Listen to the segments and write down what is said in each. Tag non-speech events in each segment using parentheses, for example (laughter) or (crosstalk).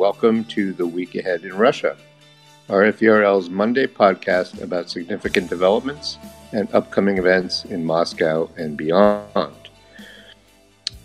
welcome to the week ahead in Russia, RFE/RL's Monday podcast about significant developments and upcoming events in Moscow and beyond.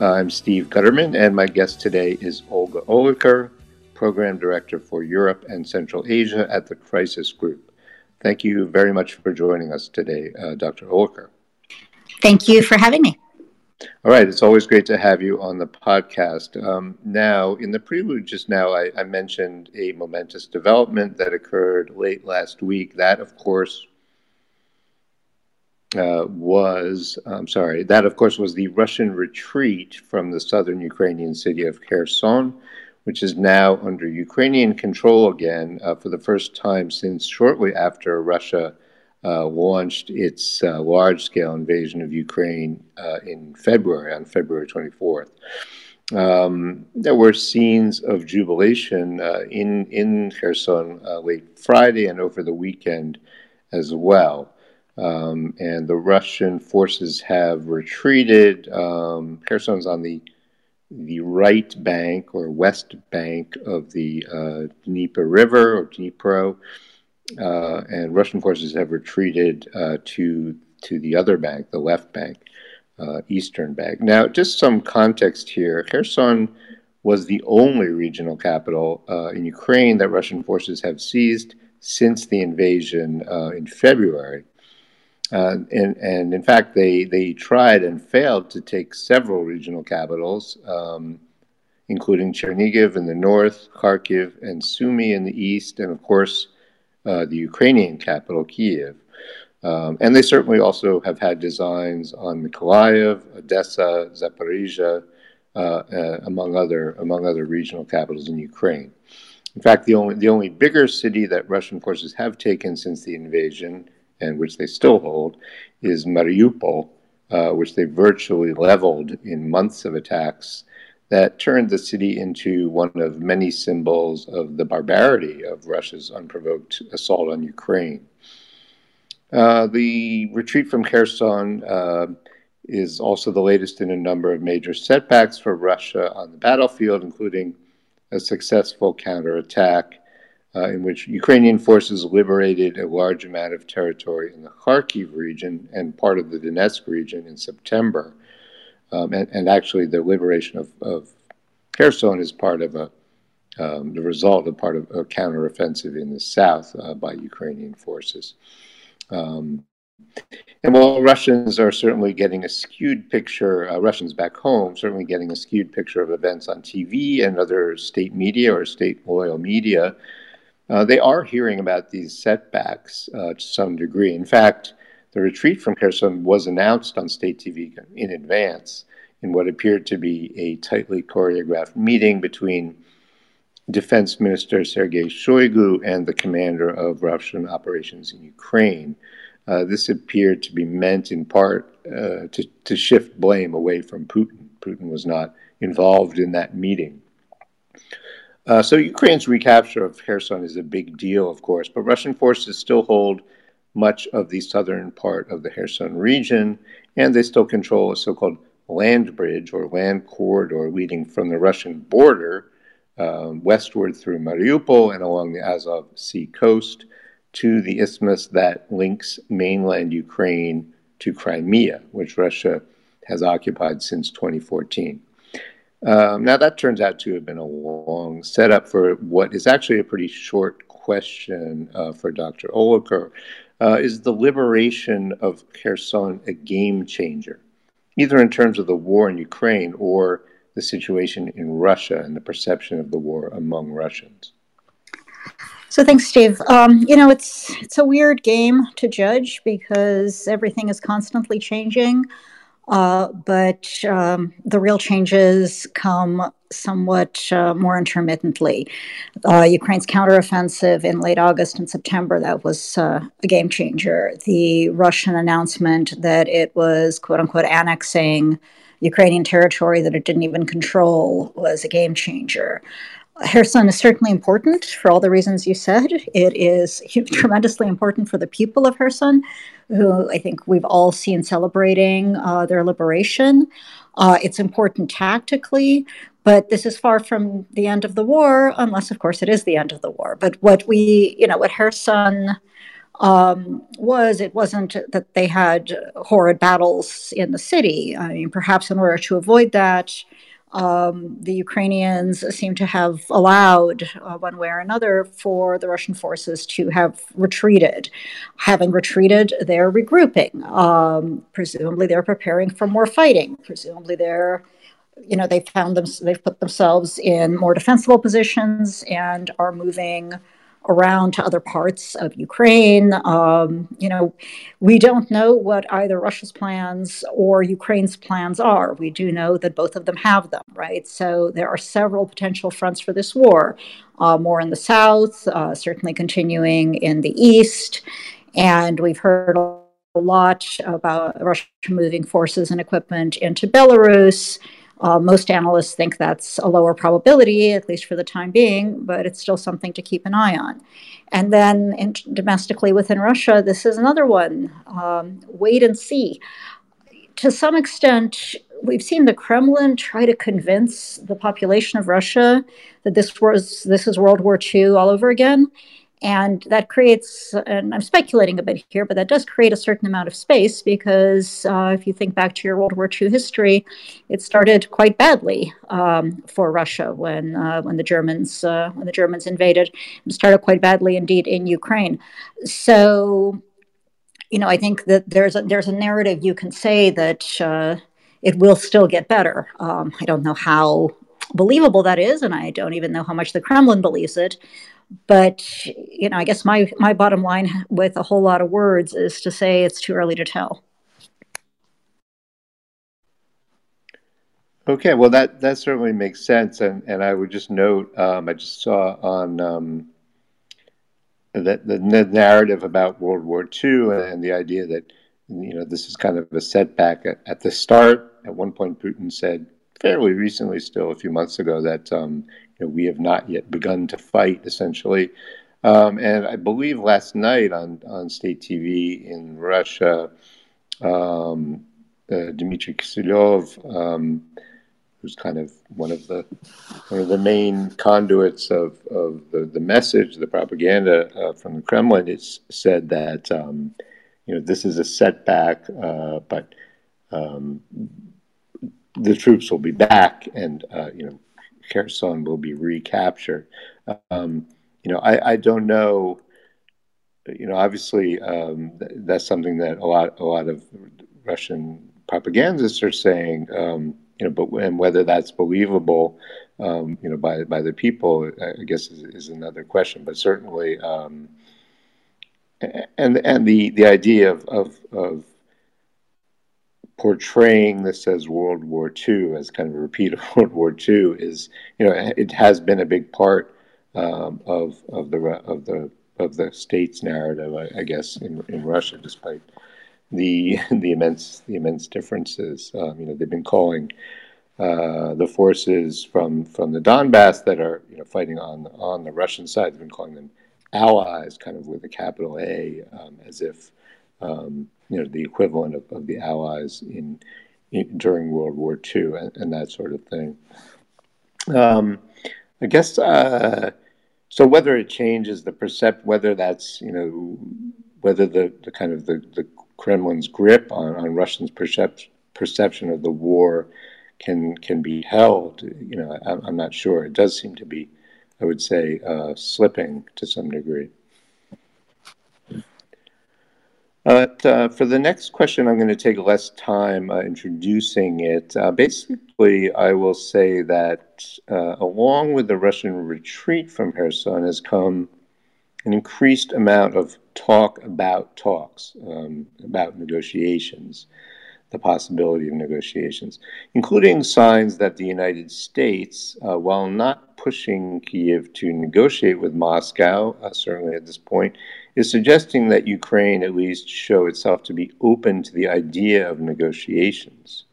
I'm Steve Gutterman, and my guest today is Olga Oliker, Program Director for Europe and Central Asia at the Crisis Group. Thank you very much for joining us today, uh, Dr. Oliker. Thank you for having me. All right, it's always great to have you on the podcast. Um, now, in the prelude just now, I, I, mentioned a momentous development that occurred late last week. That, of course, uh, was, I'm sorry, that, of course, was the Russian retreat from the southern Ukrainian city of Kherson, which is now under Ukrainian control again uh, for the first time since shortly after Russia uh, launched its uh, large scale invasion of Ukraine uh, in February, on February 24th. Um, there were scenes of jubilation uh, in, in Kherson uh, late Friday and over the weekend as well. Um, and the Russian forces have retreated. Um, Kherson's on the the right bank or west bank of the uh, Dnieper River or Dnipro, uh, and Russian forces have retreated uh, to to the other bank, the left bank, uh, eastern bank. Now, just some context here: Kherson was the only regional capital uh, in Ukraine that Russian forces have seized since the invasion uh, in February. Uh, and, and, in fact, they, they tried and failed to take several regional capitals, um, including Chernihiv in the north, Kharkiv and Sumy in the east, and of course, uh, the Ukrainian capital, Kiev. Um, and they certainly also have had designs on Mykolaiv, Odessa, Zaporizhia, uh, uh, among other among other regional capitals in Ukraine. In fact, the only the only bigger city that Russian forces have taken since the invasion, and which they still hold, is Mariupol, uh, which they virtually leveled in months of attacks that turned the city into one of many symbols of the barbarity of Russia's unprovoked assault on Ukraine. Uh, the retreat from Kherson uh, is also the latest in a number of major setbacks for Russia on the battlefield, including a successful counterattack uh, in which Ukrainian forces liberated a large amount of territory in the Kharkiv region and part of the Donetsk region in September. Um, and, and, actually, the liberation of, of Kherson is part of a um, the result of part of a counteroffensive in the south uh, by Ukrainian forces. Um, and while Russians are certainly getting a skewed picture, uh, Russians back home certainly getting a skewed picture of events on TV and other state media or state loyal media, uh, they are hearing about these setbacks uh, to some degree. In fact, the retreat from Kherson was announced on state TV in advance in what appeared to be a tightly choreographed meeting between Defense Minister Sergei Shoigu and the commander of Russian operations in Ukraine. Uh, this appeared to be meant in part uh, to, to shift blame away from Putin. Putin was not involved in that meeting. Uh, so Ukraine's recapture of Kherson is a big deal, of course, but Russian forces still hold much of the southern part of the Kherson region, and they still control a so-called land bridge or land corridor leading from the Russian border um, westward through Mariupol and along the Azov Sea coast to the isthmus that links mainland Ukraine to Crimea, which Russia has occupied since 2014. Um, now, that turns out to have been a long setup for what is actually a pretty short question uh, for Dr. Oliker. Uh, is the liberation of Kherson a game changer? either in terms of the war in Ukraine or the situation in Russia and the perception of the war among Russians? So thanks, Steve. Um, you know, it's it's a weird game to judge because everything is constantly changing. Uh, but um, the real changes come somewhat uh, more intermittently. Uh, Ukraine's counteroffensive in late August and September, that was uh, a game changer. The Russian announcement that it was, quote unquote, annexing Ukrainian territory that it didn't even control was a game changer. Kherson is certainly important for all the reasons you said. It is tremendously important for the people of Kherson, who I think we've all seen celebrating uh, their liberation. Uh, it's important tactically. But this is far from the end of the war, unless, of course, it is the end of the war. But what we, you know, what Kherson um, was, it wasn't that they had horrid battles in the city. I mean, perhaps in order to avoid that, um, the Ukrainians seem to have allowed, uh, one way or another, for the Russian forces to have retreated. Having retreated, they're regrouping. Um, presumably, they're preparing for more fighting. Presumably, they're you know they found them they've put themselves in more defensible positions and are moving around to other parts of Ukraine. Um, you know, we don't know what either Russia's plans or Ukraine's plans are. We do know that both of them have them, right? So there are several potential fronts for this war, uh, more in the south, uh, certainly continuing in the east. And we've heard a lot about Russia moving forces and equipment into Belarus. Uh, most analysts think that's a lower probability, at least for the time being, but it's still something to keep an eye on. And then in, domestically within Russia, this is another one um, wait and see. To some extent, we've seen the Kremlin try to convince the population of Russia that this was this is World War II all over again. And that creates, and I'm speculating a bit here, but that does create a certain amount of space because uh, if you think back to your World War II history, it started quite badly um, for Russia when uh, when the Germans uh, when the Germans invaded. It started quite badly indeed in Ukraine. So, you know, I think that there's a, there's a narrative you can say that uh, it will still get better. Um, I don't know how believable that is, and I don't even know how much the Kremlin believes it but you know i guess my my bottom line with a whole lot of words is to say it's too early to tell. Okay well that that certainly makes sense. And and i would just note um, i just saw on um, that the narrative about world war ii and the idea that you know this is kind of a setback at, at the start. At one point putin said fairly recently still a few months ago that um, know, we have not yet begun to fight, essentially. Um, and I believe last night on, on state TV in Russia, um, uh, Dmitry Kiselyov, um, who's kind of one of the one of the main conduits of, of the, the message, the propaganda uh, from the Kremlin, it's said that um, you know this is a setback, uh, but um, the troops will be back, and uh, you know Kherson will be recaptured. Um, you know, I, I, don't know. You know, obviously, um, th- that's something that a lot a lot of Russian propagandists are saying. Um, you know, but and whether that's believable, um, you know, by by the people, I guess is, is another question. But certainly, um, and and the the idea of of, of portraying this as World War II, as kind of a repeat of (laughs) World War II, is you know it has been a big part um, of of the of the of the state's narrative, I, I, guess, in in Russia, despite the (laughs) the immense the immense differences. Um, you know, they've been calling uh, the forces from from the Donbass that are you know fighting on on the Russian side. They've been calling them allies, kind of with a capital A, um, as if um, you know, the equivalent of, of the Allies in, in, during World War II and, and, that sort of thing. Um, I guess uh, so. Whether it changes the percept, whether that's you know, whether the, the kind of the, the Kremlin's grip on, on Russians' percep- perception of the war can can be held, you know, I, I'm not sure. It does seem to be, I would say, uh, slipping to some degree. But uh, for the next question, I'm going to take less time uh, introducing it. Uh, basically, I will say that uh, along with the Russian retreat from Kherson has come an increased amount of talk about talks, um, about negotiations, the possibility of negotiations, including signs that the United States, uh, while not pushing Kiev to negotiate with Moscow, uh, certainly at this point, is suggesting that Ukraine at least show itself to be open to the idea of negotiations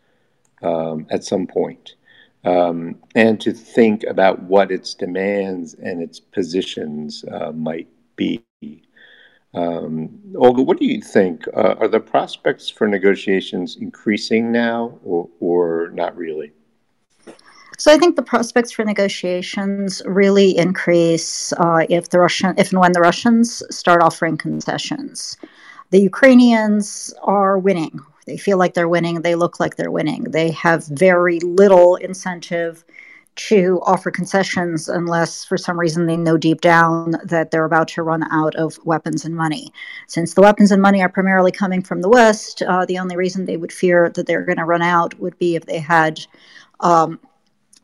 um, at some point, um, and to think about what its demands and its positions uh, might be. Um, Olga, what do you think? Uh, are the prospects for negotiations increasing now, or, or not really? So I think the prospects for negotiations really increase uh, if the Russian, if and when the Russians start offering concessions. The Ukrainians are winning. They feel like they're winning. They look like they're winning. They have very little incentive to offer concessions unless for some reason they know deep down that they're about to run out of weapons and money. Since the weapons and money are primarily coming from the West, uh, the only reason they would fear that they're going to run out would be if they had um,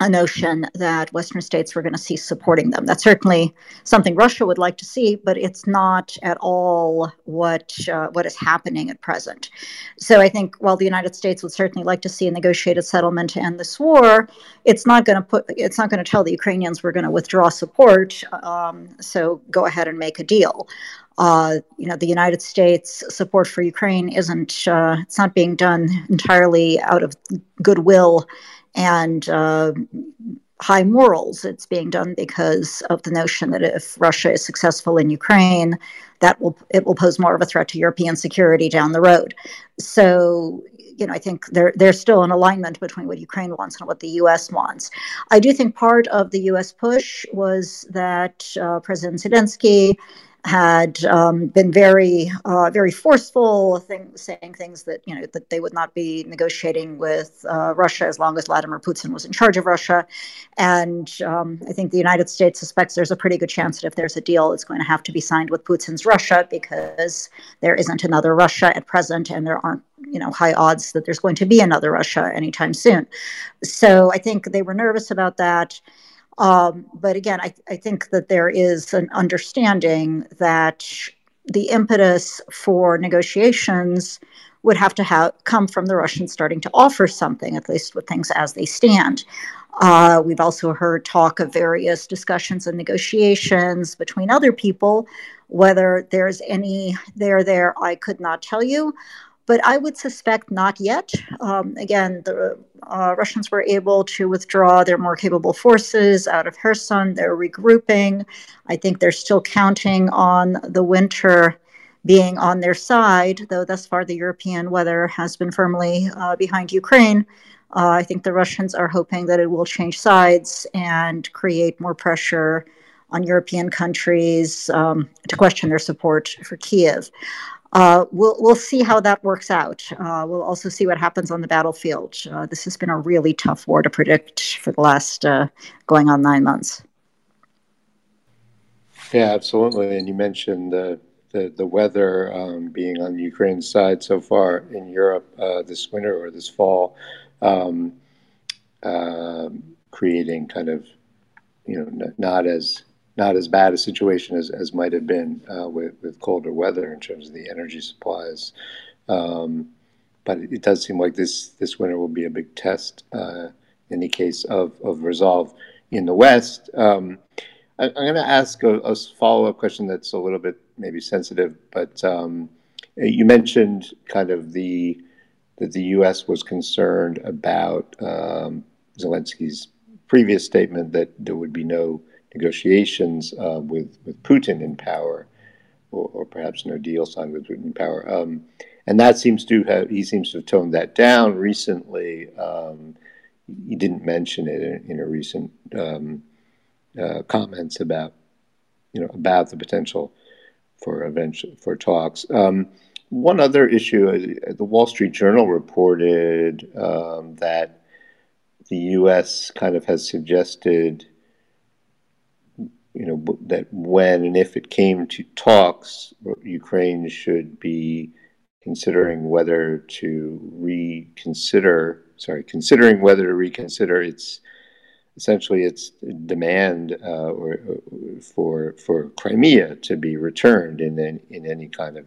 a notion that Western states were going to cease supporting them. That's certainly something Russia would like to see, but it's not at all what uh, what is happening at present. So I think while the United States would certainly like to see a negotiated settlement to end this war, it's not going to put it's not going to tell the Ukrainians we're going to withdraw support. Um, so go ahead and make a deal. Uh, you know, the United States support for Ukraine isn't uh, it's not being done entirely out of goodwill and uh, high morals. It's being done because of the notion that if Russia is successful in Ukraine, that will it will pose more of a threat to European security down the road. So you know, I think there, there's still an alignment between what Ukraine wants and what the U.S. wants. I do think part of the U.S. push was that uh, President Zelensky had um, been very, uh, very forceful, thing, saying things that you know that they would not be negotiating with uh, Russia as long as Vladimir Putin was in charge of Russia, and um, I think the United States suspects there's a pretty good chance that if there's a deal, it's going to have to be signed with Putin's Russia because there isn't another Russia at present, and there aren't you know high odds that there's going to be another Russia anytime soon. So I think they were nervous about that. Um, but again, I, I think that there is an understanding that the impetus for negotiations would have to have come from the Russians starting to offer something, at least with things as they stand. Uh, we've also heard talk of various discussions and negotiations between other people. Whether there's any there there, I could not tell you but I would suspect not yet. Um, again, the uh, Russians were able to withdraw their more capable forces out of Kherson. They're regrouping. I think they're still counting on the winter being on their side, though thus far the European weather has been firmly uh, behind Ukraine. Uh, I think the Russians are hoping that it will change sides and create more pressure on European countries um, to question their support for Kiev uh, we'll we'll see how that works out. Uh, we'll also see what happens on the battlefield. Uh, this has been a really tough war to predict for the last uh, going on nine months. Yeah, absolutely. And you mentioned the the, the weather um, being on the Ukraine's side so far in Europe uh, this winter or this fall, um, creating kind of you know not as not as bad a situation as, as might have been uh, with, with colder weather in terms of the energy supplies. Um, but it, does seem like this, this winter will be a big test uh, in the case of, of resolve in the West. Um, I, am going to ask a, a follow up question that's a little bit maybe sensitive, but um, you mentioned kind of the that the U.S. was concerned about um, Zelensky's previous statement that there would be no negotiations uh, with with Putin in power, or, or, perhaps no deal signed with Putin in power. Um, and that seems to have he seems to have toned that down recently. Um, he didn't mention it in, in a recent um, uh, comments about you know about the potential for eventual for talks. Um, one other issue: uh, the Wall Street Journal reported um, that the U.S. kind of has suggested you know, that when and if it came to talks, Ukraine should be considering whether to reconsider, sorry, considering whether to reconsider its essentially its demand uh, or, for for Crimea to be returned in in, in any kind of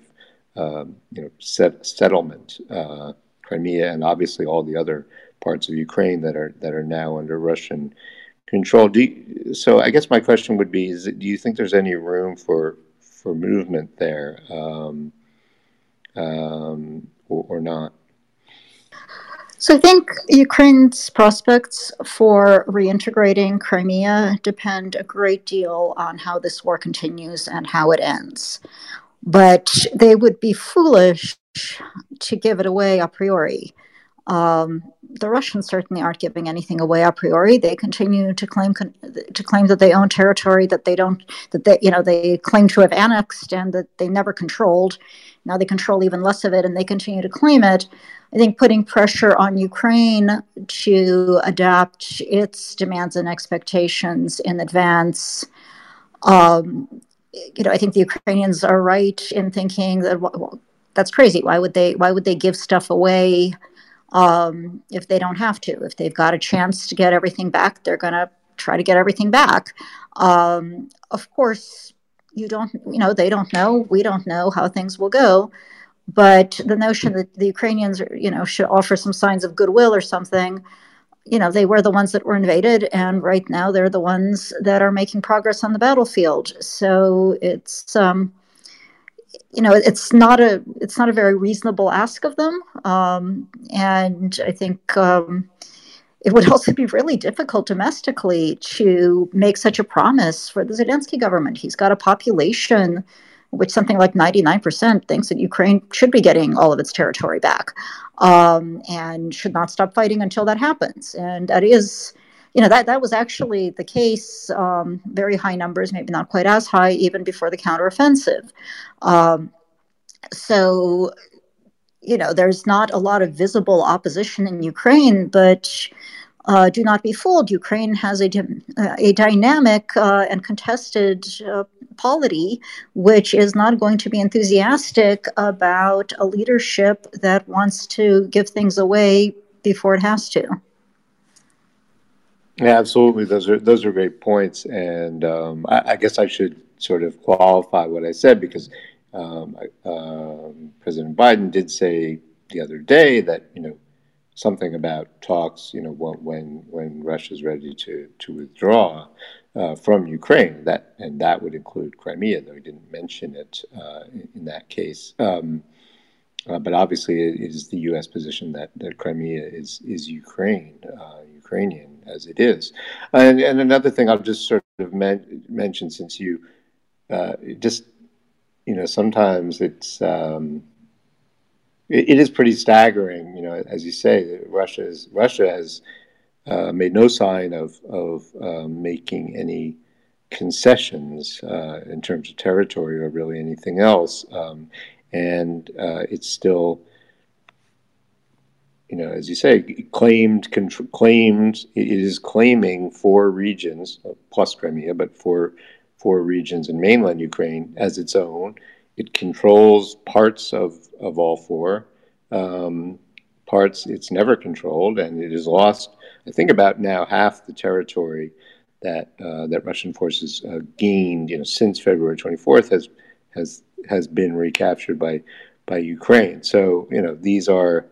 um, you know set, settlement, uh, Crimea and obviously all the other parts of Ukraine that are that are now under Russian control. Do you, so. I guess my question would be: Is do you think there's any room for for movement there, um, um, or, or not? So I think Ukraine's prospects for reintegrating Crimea depend a great deal on how this war continues and how it ends. But they would be foolish to give it away a priori. Um, the Russians certainly aren't giving anything away a priori. They continue to claim con- to claim that they own territory that they don't that they you know they claim to have annexed and that they never controlled. Now they control even less of it, and they continue to claim it. I think putting pressure on Ukraine to adapt its demands and expectations in advance. Um, you know, I think the Ukrainians are right in thinking that well, that's crazy. Why would they? Why would they give stuff away? Um, if they don't have to. If they've got a chance to get everything back, they're going to try to get everything back. Um, of course, you don't, you know, they don't know. We don't know how things will go. But the notion that the Ukrainians, you know, should offer some signs of goodwill or something, you know, they were the ones that were invaded, and right now they're the ones that are making progress on the battlefield. So it's, um, you know it's not a it's not a very reasonable ask of them. Um, and i think um, it would (laughs) also be really difficult domestically to make such a promise for the zelensky government. He's got a population which something like 99% thinks that ukraine should be getting all of its territory back um, and should not stop fighting until that happens. And that is you know that that was actually the case. Um, very high numbers, maybe not quite as high, even before the counteroffensive. Um, so, you know, there's not a lot of visible opposition in Ukraine, but uh, do not be fooled. Ukraine has a, a dynamic uh, and contested uh, polity, which is not going to be enthusiastic about a leadership that wants to give things away before it has to. Yeah, absolutely. Those are those are great points, and um, I, I, guess I should sort of qualify what I said because um, um, President Biden did say the other day that you know something about talks, you know, when when Russia's ready to to withdraw uh, from Ukraine, that and that would include Crimea, though he didn't mention it uh, in, in, that case. Um, uh, but obviously, it is the U.S. position that, that Crimea is is Ukraine, uh, Ukrainian as it is. And, and another thing I'll just sort of men- mention since you uh, just, you know, sometimes it's, um, it, it is pretty staggering, you know, as you say, that Russia Russia has uh, made no sign of, of um, making any concessions uh, in terms of territory or really anything else. Um, and uh, it's still you know, as you say, claimed, claimed, it is claiming four regions plus Crimea, but four, four regions in mainland Ukraine as its own. It controls parts of, of all four. Um, parts it's never controlled, and it has lost, I think, about now half the territory that uh, that Russian forces uh, gained, you know, since February 24th has has has been recaptured by by Ukraine. So, you know, these are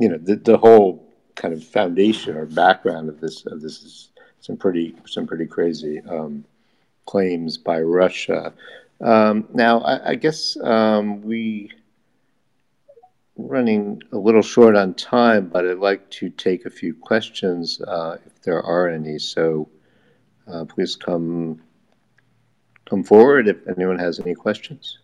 you know the, the whole kind of foundation or background of this of this is some pretty some pretty crazy um, claims by Russia. Um, now, I, I guess um, we running a little short on time, but I'd like to take a few questions uh, if there are any. So uh, please come come forward if anyone has any questions.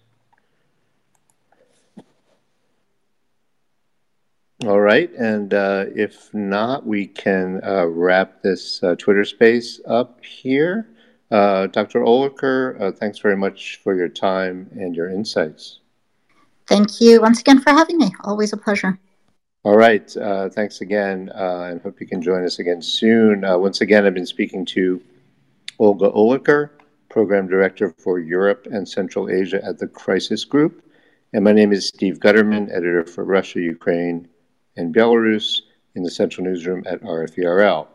All right, and uh, if not, we can uh, wrap this uh, Twitter space up here. Uh, Dr. Oliker, uh, thanks very much for your time and your insights. Thank you once again for having me. Always a pleasure. All right, uh, thanks again, and hope you can join us again soon. once again, I've been speaking to Olga Oliker, Program Director for Europe and Central Asia at the Crisis Group. And my name is Steve Gutterman, editor for Russia, Ukraine, and Belarus in the Central Newsroom at RFERL.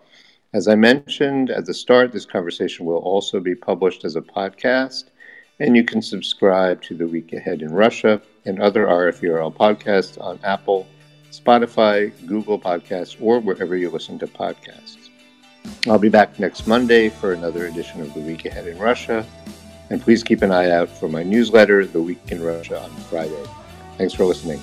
As I mentioned at the start, this conversation will also be published as a podcast, and you can subscribe to The Week Ahead in Russia and other RFERL podcasts on Apple, Spotify, Google Podcasts, or wherever you listen to podcasts. I'll be back next Monday for another edition of The Week Ahead in Russia, and please keep an eye out for my newsletter, The Week in Russia, on Friday. Thanks for listening.